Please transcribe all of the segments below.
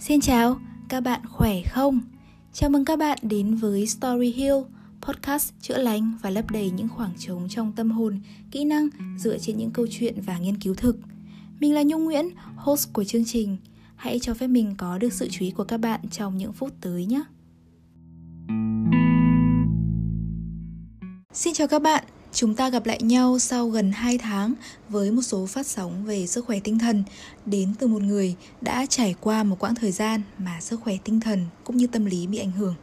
Xin chào, các bạn khỏe không? Chào mừng các bạn đến với Story Hill, podcast chữa lành và lấp đầy những khoảng trống trong tâm hồn, kỹ năng dựa trên những câu chuyện và nghiên cứu thực. Mình là Nhung Nguyễn, host của chương trình. Hãy cho phép mình có được sự chú ý của các bạn trong những phút tới nhé. Xin chào các bạn, Chúng ta gặp lại nhau sau gần 2 tháng với một số phát sóng về sức khỏe tinh thần. Đến từ một người đã trải qua một quãng thời gian mà sức khỏe tinh thần cũng như tâm lý bị ảnh hưởng.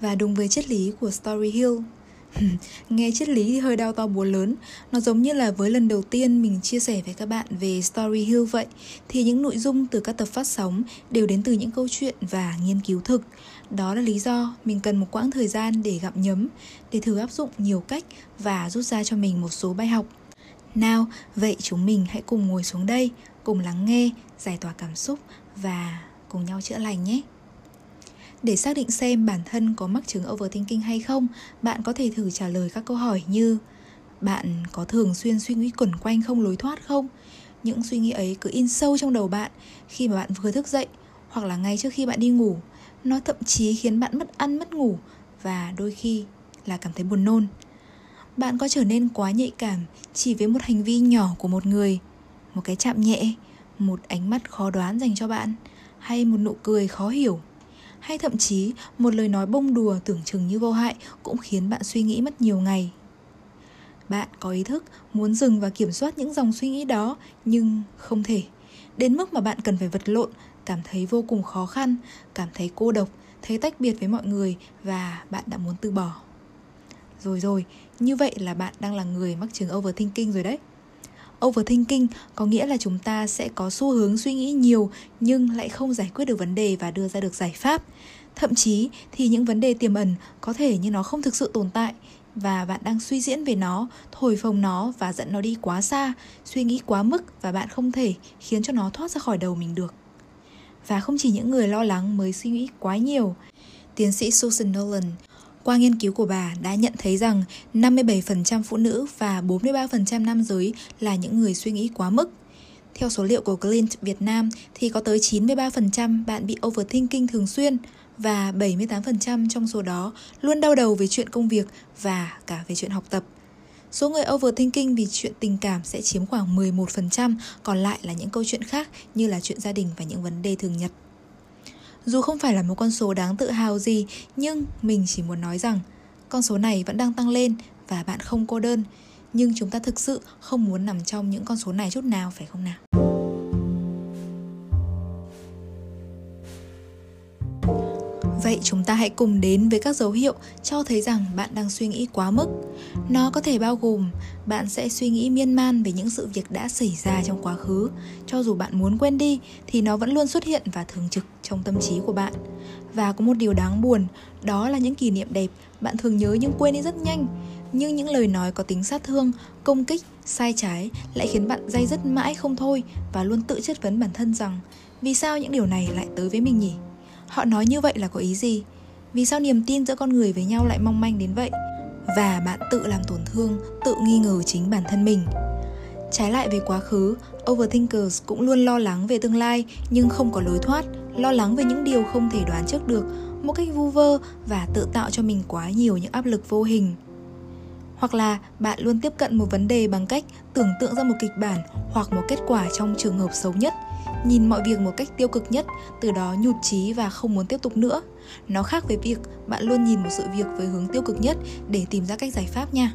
Và đúng với triết lý của Story Hill, Nghe triết lý thì hơi đau to búa lớn. Nó giống như là với lần đầu tiên mình chia sẻ với các bạn về Story Hill vậy Thì những nội dung từ các tập phát sóng đều đến từ những câu chuyện và nghiên cứu thực. Đó là lý do mình cần một quãng thời gian để gặm nhấm Để thử áp dụng nhiều cách và rút ra cho mình một số bài học Nào, vậy chúng mình hãy cùng ngồi xuống đây Cùng lắng nghe, giải tỏa cảm xúc và cùng nhau chữa lành nhé để xác định xem bản thân có mắc chứng overthinking hay không, bạn có thể thử trả lời các câu hỏi như Bạn có thường xuyên suy nghĩ quẩn quanh không lối thoát không? Những suy nghĩ ấy cứ in sâu trong đầu bạn khi mà bạn vừa thức dậy hoặc là ngay trước khi bạn đi ngủ. Nó thậm chí khiến bạn mất ăn mất ngủ và đôi khi là cảm thấy buồn nôn. Bạn có trở nên quá nhạy cảm chỉ với một hành vi nhỏ của một người, một cái chạm nhẹ, một ánh mắt khó đoán dành cho bạn hay một nụ cười khó hiểu hay thậm chí một lời nói bông đùa tưởng chừng như vô hại cũng khiến bạn suy nghĩ mất nhiều ngày. Bạn có ý thức muốn dừng và kiểm soát những dòng suy nghĩ đó nhưng không thể. Đến mức mà bạn cần phải vật lộn, cảm thấy vô cùng khó khăn, cảm thấy cô độc, thấy tách biệt với mọi người và bạn đã muốn từ bỏ. Rồi rồi, như vậy là bạn đang là người mắc chứng overthinking rồi đấy. Overthinking có nghĩa là chúng ta sẽ có xu hướng suy nghĩ nhiều nhưng lại không giải quyết được vấn đề và đưa ra được giải pháp. Thậm chí thì những vấn đề tiềm ẩn có thể như nó không thực sự tồn tại và bạn đang suy diễn về nó, thổi phồng nó và dẫn nó đi quá xa, suy nghĩ quá mức và bạn không thể khiến cho nó thoát ra khỏi đầu mình được. Và không chỉ những người lo lắng mới suy nghĩ quá nhiều. Tiến sĩ Susan Nolan, qua nghiên cứu của bà đã nhận thấy rằng 57% phụ nữ và 43% nam giới là những người suy nghĩ quá mức. Theo số liệu của Clint Việt Nam thì có tới 93% bạn bị overthinking thường xuyên và 78% trong số đó luôn đau đầu về chuyện công việc và cả về chuyện học tập. Số người overthinking vì chuyện tình cảm sẽ chiếm khoảng 11%, còn lại là những câu chuyện khác như là chuyện gia đình và những vấn đề thường nhật. Dù không phải là một con số đáng tự hào gì, nhưng mình chỉ muốn nói rằng con số này vẫn đang tăng lên và bạn không cô đơn. Nhưng chúng ta thực sự không muốn nằm trong những con số này chút nào phải không nào? Chúng ta hãy cùng đến với các dấu hiệu cho thấy rằng bạn đang suy nghĩ quá mức. Nó có thể bao gồm bạn sẽ suy nghĩ miên man về những sự việc đã xảy ra trong quá khứ. Cho dù bạn muốn quên đi thì nó vẫn luôn xuất hiện và thường trực trong tâm trí của bạn. Và có một điều đáng buồn, đó là những kỷ niệm đẹp bạn thường nhớ nhưng quên đi rất nhanh. Nhưng những lời nói có tính sát thương, công kích, sai trái lại khiến bạn day dứt mãi không thôi và luôn tự chất vấn bản thân rằng vì sao những điều này lại tới với mình nhỉ? Họ nói như vậy là có ý gì? Vì sao niềm tin giữa con người với nhau lại mong manh đến vậy? Và bạn tự làm tổn thương, tự nghi ngờ chính bản thân mình. Trái lại về quá khứ, overthinkers cũng luôn lo lắng về tương lai nhưng không có lối thoát, lo lắng về những điều không thể đoán trước được, một cách vu vơ và tự tạo cho mình quá nhiều những áp lực vô hình. Hoặc là bạn luôn tiếp cận một vấn đề bằng cách tưởng tượng ra một kịch bản hoặc một kết quả trong trường hợp xấu nhất – nhìn mọi việc một cách tiêu cực nhất, từ đó nhụt chí và không muốn tiếp tục nữa. Nó khác với việc bạn luôn nhìn một sự việc với hướng tiêu cực nhất để tìm ra cách giải pháp nha.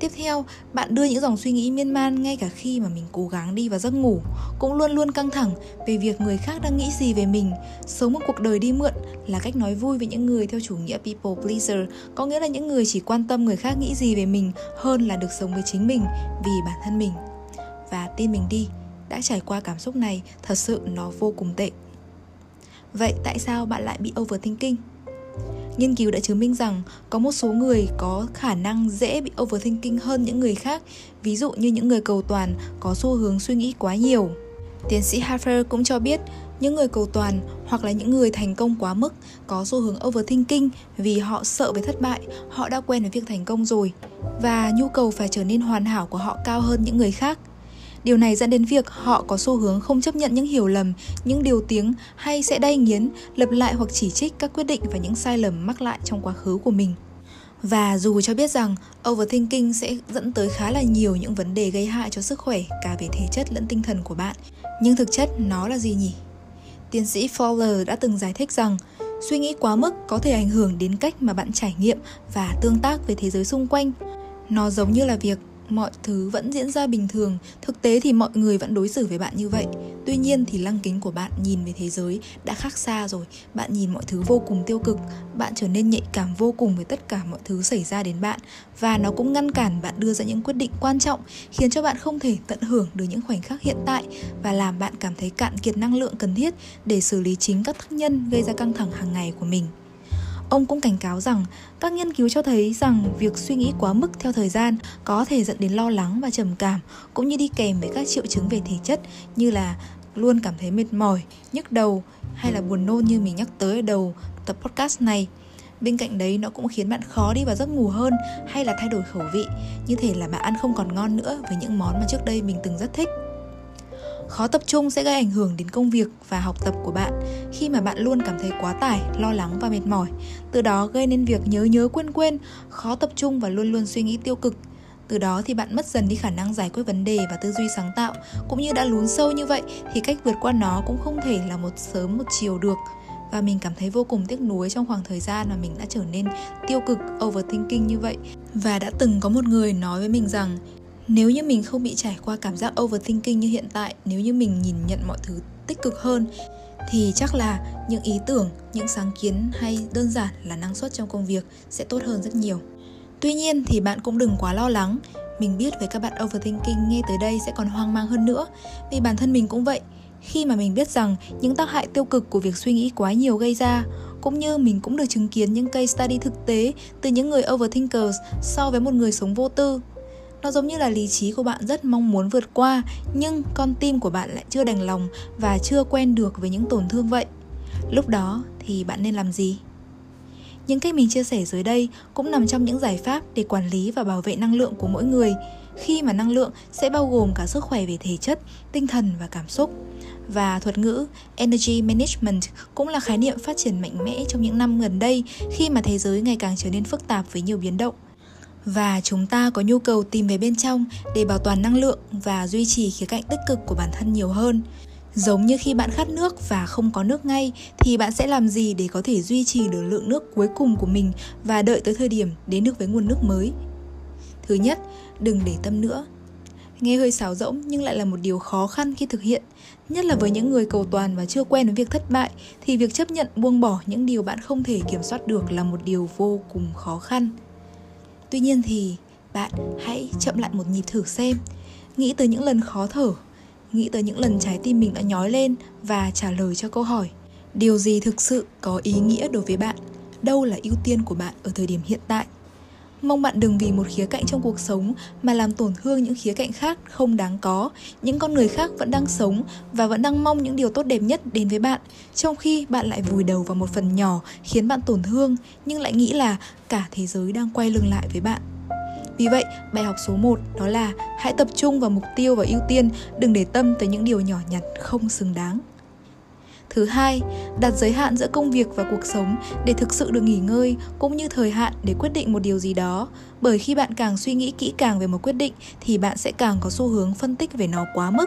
Tiếp theo, bạn đưa những dòng suy nghĩ miên man ngay cả khi mà mình cố gắng đi vào giấc ngủ, cũng luôn luôn căng thẳng về việc người khác đang nghĩ gì về mình. Sống một cuộc đời đi mượn là cách nói vui với những người theo chủ nghĩa people pleaser, có nghĩa là những người chỉ quan tâm người khác nghĩ gì về mình hơn là được sống với chính mình vì bản thân mình. Và tin mình đi, đã trải qua cảm xúc này thật sự nó vô cùng tệ. Vậy tại sao bạn lại bị overthinking? Nghiên cứu đã chứng minh rằng có một số người có khả năng dễ bị overthinking hơn những người khác, ví dụ như những người cầu toàn có xu hướng suy nghĩ quá nhiều. Tiến sĩ harper cũng cho biết, những người cầu toàn hoặc là những người thành công quá mức có xu hướng overthinking vì họ sợ về thất bại, họ đã quen với việc thành công rồi và nhu cầu phải trở nên hoàn hảo của họ cao hơn những người khác. Điều này dẫn đến việc họ có xu hướng không chấp nhận những hiểu lầm, những điều tiếng hay sẽ đay nghiến, lập lại hoặc chỉ trích các quyết định và những sai lầm mắc lại trong quá khứ của mình. Và dù cho biết rằng overthinking sẽ dẫn tới khá là nhiều những vấn đề gây hại cho sức khỏe cả về thể chất lẫn tinh thần của bạn, nhưng thực chất nó là gì nhỉ? Tiến sĩ Fowler đã từng giải thích rằng suy nghĩ quá mức có thể ảnh hưởng đến cách mà bạn trải nghiệm và tương tác với thế giới xung quanh. Nó giống như là việc mọi thứ vẫn diễn ra bình thường. Thực tế thì mọi người vẫn đối xử với bạn như vậy. Tuy nhiên thì lăng kính của bạn nhìn về thế giới đã khác xa rồi. Bạn nhìn mọi thứ vô cùng tiêu cực. Bạn trở nên nhạy cảm vô cùng với tất cả mọi thứ xảy ra đến bạn. Và nó cũng ngăn cản bạn đưa ra những quyết định quan trọng, khiến cho bạn không thể tận hưởng được những khoảnh khắc hiện tại và làm bạn cảm thấy cạn kiệt năng lượng cần thiết để xử lý chính các tác nhân gây ra căng thẳng hàng ngày của mình. Ông cũng cảnh cáo rằng các nghiên cứu cho thấy rằng việc suy nghĩ quá mức theo thời gian có thể dẫn đến lo lắng và trầm cảm cũng như đi kèm với các triệu chứng về thể chất như là luôn cảm thấy mệt mỏi, nhức đầu hay là buồn nôn như mình nhắc tới ở đầu tập podcast này. Bên cạnh đấy nó cũng khiến bạn khó đi vào giấc ngủ hơn hay là thay đổi khẩu vị, như thể là bạn ăn không còn ngon nữa với những món mà trước đây mình từng rất thích. Khó tập trung sẽ gây ảnh hưởng đến công việc và học tập của bạn khi mà bạn luôn cảm thấy quá tải, lo lắng và mệt mỏi. Từ đó gây nên việc nhớ nhớ quên quên, khó tập trung và luôn luôn suy nghĩ tiêu cực. Từ đó thì bạn mất dần đi khả năng giải quyết vấn đề và tư duy sáng tạo. Cũng như đã lún sâu như vậy thì cách vượt qua nó cũng không thể là một sớm một chiều được và mình cảm thấy vô cùng tiếc nuối trong khoảng thời gian mà mình đã trở nên tiêu cực overthinking như vậy và đã từng có một người nói với mình rằng nếu như mình không bị trải qua cảm giác overthinking như hiện tại, nếu như mình nhìn nhận mọi thứ tích cực hơn, thì chắc là những ý tưởng, những sáng kiến hay đơn giản là năng suất trong công việc sẽ tốt hơn rất nhiều. Tuy nhiên thì bạn cũng đừng quá lo lắng. Mình biết với các bạn overthinking nghe tới đây sẽ còn hoang mang hơn nữa. Vì bản thân mình cũng vậy. Khi mà mình biết rằng những tác hại tiêu cực của việc suy nghĩ quá nhiều gây ra, cũng như mình cũng được chứng kiến những case study thực tế từ những người overthinkers so với một người sống vô tư nó giống như là lý trí của bạn rất mong muốn vượt qua, nhưng con tim của bạn lại chưa đành lòng và chưa quen được với những tổn thương vậy. Lúc đó thì bạn nên làm gì? Những cách mình chia sẻ dưới đây cũng nằm trong những giải pháp để quản lý và bảo vệ năng lượng của mỗi người. Khi mà năng lượng sẽ bao gồm cả sức khỏe về thể chất, tinh thần và cảm xúc. Và thuật ngữ energy management cũng là khái niệm phát triển mạnh mẽ trong những năm gần đây khi mà thế giới ngày càng trở nên phức tạp với nhiều biến động và chúng ta có nhu cầu tìm về bên trong để bảo toàn năng lượng và duy trì khía cạnh tích cực của bản thân nhiều hơn. Giống như khi bạn khát nước và không có nước ngay, thì bạn sẽ làm gì để có thể duy trì được lượng nước cuối cùng của mình và đợi tới thời điểm đến được với nguồn nước mới? Thứ nhất, đừng để tâm nữa. Nghe hơi xáo rỗng nhưng lại là một điều khó khăn khi thực hiện. Nhất là với những người cầu toàn và chưa quen với việc thất bại, thì việc chấp nhận buông bỏ những điều bạn không thể kiểm soát được là một điều vô cùng khó khăn tuy nhiên thì bạn hãy chậm lại một nhịp thử xem. Nghĩ tới những lần khó thở, nghĩ tới những lần trái tim mình đã nhói lên và trả lời cho câu hỏi, điều gì thực sự có ý nghĩa đối với bạn? Đâu là ưu tiên của bạn ở thời điểm hiện tại? Mong bạn đừng vì một khía cạnh trong cuộc sống mà làm tổn thương những khía cạnh khác không đáng có những con người khác vẫn đang sống và vẫn đang mong những điều tốt đẹp nhất đến với bạn trong khi bạn lại vùi đầu vào một phần nhỏ khiến bạn tổn thương nhưng lại nghĩ là cả thế giới đang quay lưng lại với bạn vì vậy, bài học số 1 đó là hãy tập trung vào mục tiêu và ưu tiên, đừng để tâm tới những điều nhỏ nhặt không xứng đáng. Thứ hai, đặt giới hạn giữa công việc và cuộc sống để thực sự được nghỉ ngơi cũng như thời hạn để quyết định một điều gì đó, bởi khi bạn càng suy nghĩ kỹ càng về một quyết định thì bạn sẽ càng có xu hướng phân tích về nó quá mức.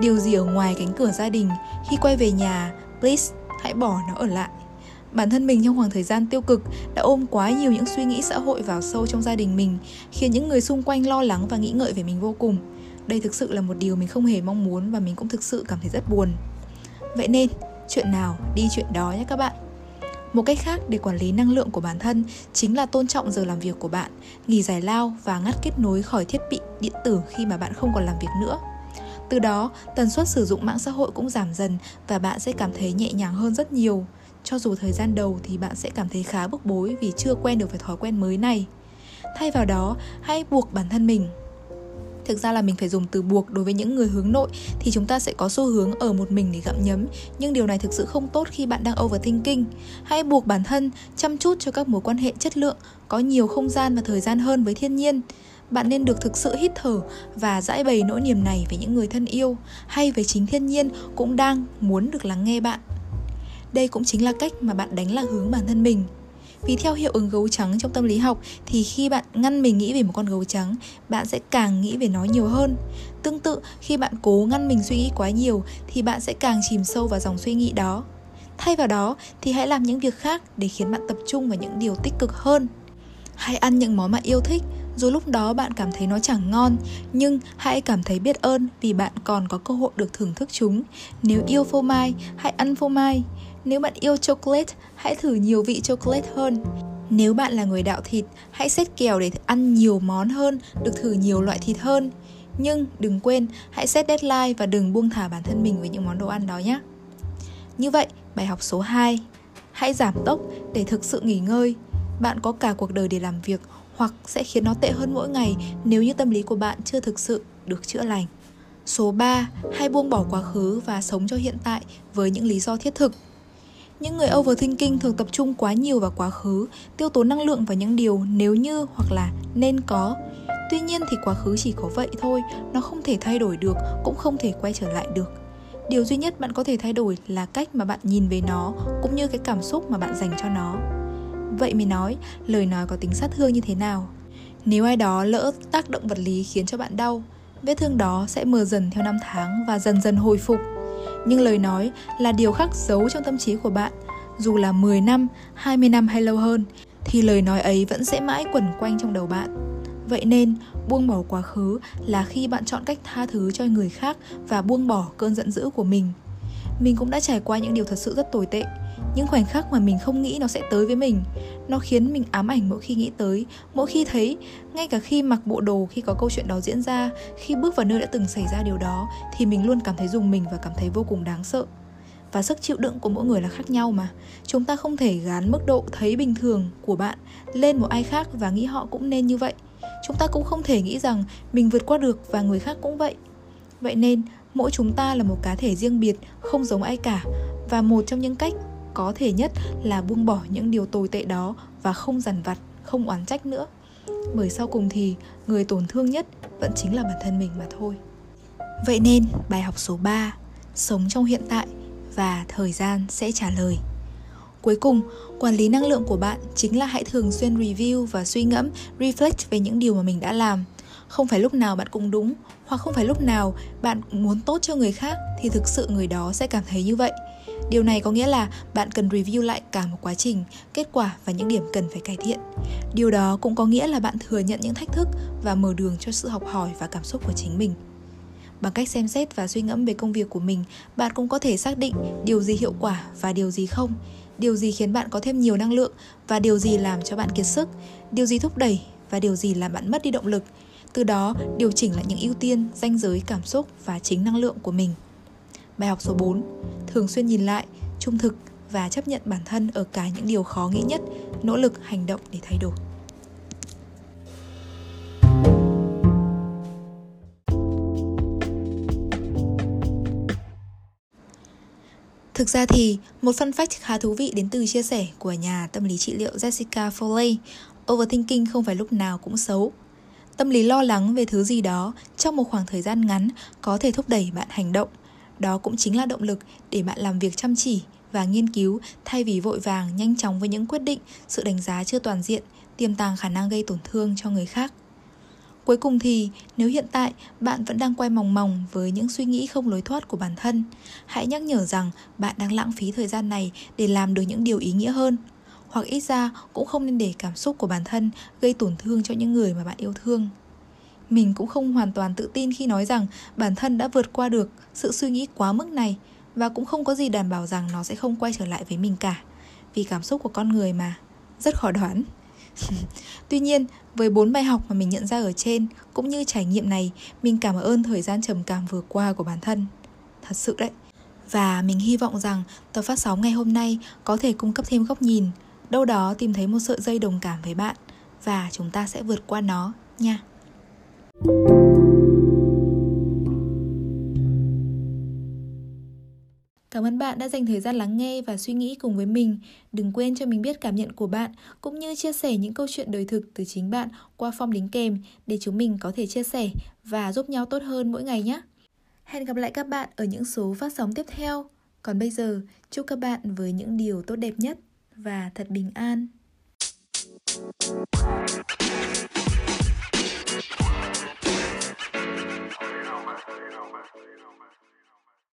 Điều gì ở ngoài cánh cửa gia đình, khi quay về nhà, please hãy bỏ nó ở lại. Bản thân mình trong khoảng thời gian tiêu cực đã ôm quá nhiều những suy nghĩ xã hội vào sâu trong gia đình mình, khiến những người xung quanh lo lắng và nghĩ ngợi về mình vô cùng. Đây thực sự là một điều mình không hề mong muốn và mình cũng thực sự cảm thấy rất buồn. Vậy nên, chuyện nào đi chuyện đó nhé các bạn. Một cách khác để quản lý năng lượng của bản thân chính là tôn trọng giờ làm việc của bạn, nghỉ giải lao và ngắt kết nối khỏi thiết bị điện tử khi mà bạn không còn làm việc nữa. Từ đó, tần suất sử dụng mạng xã hội cũng giảm dần và bạn sẽ cảm thấy nhẹ nhàng hơn rất nhiều. Cho dù thời gian đầu thì bạn sẽ cảm thấy khá bức bối vì chưa quen được với thói quen mới này. Thay vào đó, hãy buộc bản thân mình thực ra là mình phải dùng từ buộc đối với những người hướng nội thì chúng ta sẽ có xu hướng ở một mình để gặm nhấm nhưng điều này thực sự không tốt khi bạn đang overthinking hãy buộc bản thân, chăm chút cho các mối quan hệ chất lượng, có nhiều không gian và thời gian hơn với thiên nhiên bạn nên được thực sự hít thở và giải bày nỗi niềm này với những người thân yêu hay với chính thiên nhiên cũng đang muốn được lắng nghe bạn. Đây cũng chính là cách mà bạn đánh lạc hướng bản thân mình. Vì theo hiệu ứng gấu trắng trong tâm lý học thì khi bạn ngăn mình nghĩ về một con gấu trắng, bạn sẽ càng nghĩ về nó nhiều hơn. Tương tự, khi bạn cố ngăn mình suy nghĩ quá nhiều thì bạn sẽ càng chìm sâu vào dòng suy nghĩ đó. Thay vào đó thì hãy làm những việc khác để khiến bạn tập trung vào những điều tích cực hơn. Hãy ăn những món bạn yêu thích, dù lúc đó bạn cảm thấy nó chẳng ngon, nhưng hãy cảm thấy biết ơn vì bạn còn có cơ hội được thưởng thức chúng. Nếu yêu phô mai, hãy ăn phô mai. Nếu bạn yêu chocolate, hãy thử nhiều vị chocolate hơn. Nếu bạn là người đạo thịt, hãy xét kèo để ăn nhiều món hơn, được thử nhiều loại thịt hơn. Nhưng đừng quên, hãy set deadline và đừng buông thả bản thân mình với những món đồ ăn đó nhé. Như vậy, bài học số 2 Hãy giảm tốc để thực sự nghỉ ngơi. Bạn có cả cuộc đời để làm việc hoặc sẽ khiến nó tệ hơn mỗi ngày nếu như tâm lý của bạn chưa thực sự được chữa lành. Số 3, hãy buông bỏ quá khứ và sống cho hiện tại với những lý do thiết thực. Những người overthinking thường tập trung quá nhiều vào quá khứ, tiêu tốn năng lượng vào những điều nếu như hoặc là nên có. Tuy nhiên thì quá khứ chỉ có vậy thôi, nó không thể thay đổi được, cũng không thể quay trở lại được. Điều duy nhất bạn có thể thay đổi là cách mà bạn nhìn về nó cũng như cái cảm xúc mà bạn dành cho nó. Vậy mới nói, lời nói có tính sát thương như thế nào? Nếu ai đó lỡ tác động vật lý khiến cho bạn đau, vết thương đó sẽ mờ dần theo năm tháng và dần dần hồi phục nhưng lời nói là điều khắc dấu trong tâm trí của bạn dù là 10 năm, 20 năm hay lâu hơn thì lời nói ấy vẫn sẽ mãi quẩn quanh trong đầu bạn. Vậy nên, buông bỏ quá khứ là khi bạn chọn cách tha thứ cho người khác và buông bỏ cơn giận dữ của mình. Mình cũng đã trải qua những điều thật sự rất tồi tệ, những khoảnh khắc mà mình không nghĩ nó sẽ tới với mình. Nó khiến mình ám ảnh mỗi khi nghĩ tới. Mỗi khi thấy, ngay cả khi mặc bộ đồ, khi có câu chuyện đó diễn ra, khi bước vào nơi đã từng xảy ra điều đó, thì mình luôn cảm thấy dùng mình và cảm thấy vô cùng đáng sợ. Và sức chịu đựng của mỗi người là khác nhau mà. Chúng ta không thể gán mức độ thấy bình thường của bạn lên một ai khác và nghĩ họ cũng nên như vậy. Chúng ta cũng không thể nghĩ rằng mình vượt qua được và người khác cũng vậy. Vậy nên, mỗi chúng ta là một cá thể riêng biệt, không giống ai cả. Và một trong những cách có thể nhất là buông bỏ những điều tồi tệ đó và không dằn vặt, không oán trách nữa. Bởi sau cùng thì người tổn thương nhất vẫn chính là bản thân mình mà thôi. Vậy nên bài học số 3, sống trong hiện tại và thời gian sẽ trả lời. Cuối cùng, quản lý năng lượng của bạn chính là hãy thường xuyên review và suy ngẫm, reflect về những điều mà mình đã làm. Không phải lúc nào bạn cũng đúng, hoặc không phải lúc nào bạn muốn tốt cho người khác thì thực sự người đó sẽ cảm thấy như vậy Điều này có nghĩa là bạn cần review lại cả một quá trình, kết quả và những điểm cần phải cải thiện. Điều đó cũng có nghĩa là bạn thừa nhận những thách thức và mở đường cho sự học hỏi và cảm xúc của chính mình. Bằng cách xem xét và suy ngẫm về công việc của mình, bạn cũng có thể xác định điều gì hiệu quả và điều gì không, điều gì khiến bạn có thêm nhiều năng lượng và điều gì làm cho bạn kiệt sức, điều gì thúc đẩy và điều gì làm bạn mất đi động lực. Từ đó, điều chỉnh lại những ưu tiên, danh giới cảm xúc và chính năng lượng của mình. Bài học số 4 Thường xuyên nhìn lại, trung thực và chấp nhận bản thân ở cả những điều khó nghĩ nhất, nỗ lực hành động để thay đổi. Thực ra thì, một fun fact khá thú vị đến từ chia sẻ của nhà tâm lý trị liệu Jessica Foley, overthinking không phải lúc nào cũng xấu. Tâm lý lo lắng về thứ gì đó trong một khoảng thời gian ngắn có thể thúc đẩy bạn hành động – đó cũng chính là động lực để bạn làm việc chăm chỉ và nghiên cứu thay vì vội vàng nhanh chóng với những quyết định, sự đánh giá chưa toàn diện, tiềm tàng khả năng gây tổn thương cho người khác. Cuối cùng thì, nếu hiện tại bạn vẫn đang quay mòng mòng với những suy nghĩ không lối thoát của bản thân, hãy nhắc nhở rằng bạn đang lãng phí thời gian này để làm được những điều ý nghĩa hơn. Hoặc ít ra cũng không nên để cảm xúc của bản thân gây tổn thương cho những người mà bạn yêu thương. Mình cũng không hoàn toàn tự tin khi nói rằng bản thân đã vượt qua được sự suy nghĩ quá mức này và cũng không có gì đảm bảo rằng nó sẽ không quay trở lại với mình cả. Vì cảm xúc của con người mà, rất khó đoán. Tuy nhiên, với bốn bài học mà mình nhận ra ở trên cũng như trải nghiệm này, mình cảm ơn thời gian trầm cảm vừa qua của bản thân. Thật sự đấy. Và mình hy vọng rằng tập phát sóng ngày hôm nay có thể cung cấp thêm góc nhìn, đâu đó tìm thấy một sợi dây đồng cảm với bạn và chúng ta sẽ vượt qua nó nha. Cảm ơn bạn đã dành thời gian lắng nghe và suy nghĩ cùng với mình. Đừng quên cho mình biết cảm nhận của bạn cũng như chia sẻ những câu chuyện đời thực từ chính bạn qua form đính kèm để chúng mình có thể chia sẻ và giúp nhau tốt hơn mỗi ngày nhé. Hẹn gặp lại các bạn ở những số phát sóng tiếp theo. Còn bây giờ, chúc các bạn với những điều tốt đẹp nhất và thật bình an.